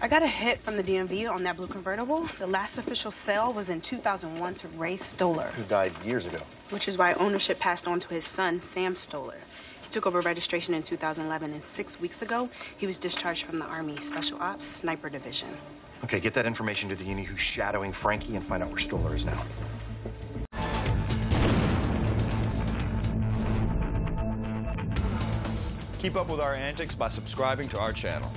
I got a hit from the DMV on that blue convertible. The last official sale was in 2001 to Ray Stoller, Who died years ago. which is why ownership passed on to his son, Sam Stoller. He took over registration in 2011, and six weeks ago, he was discharged from the Army Special Ops Sniper Division. Okay, get that information to the uni who's shadowing Frankie and find out where Stoller is now. Keep up with our antics by subscribing to our channel.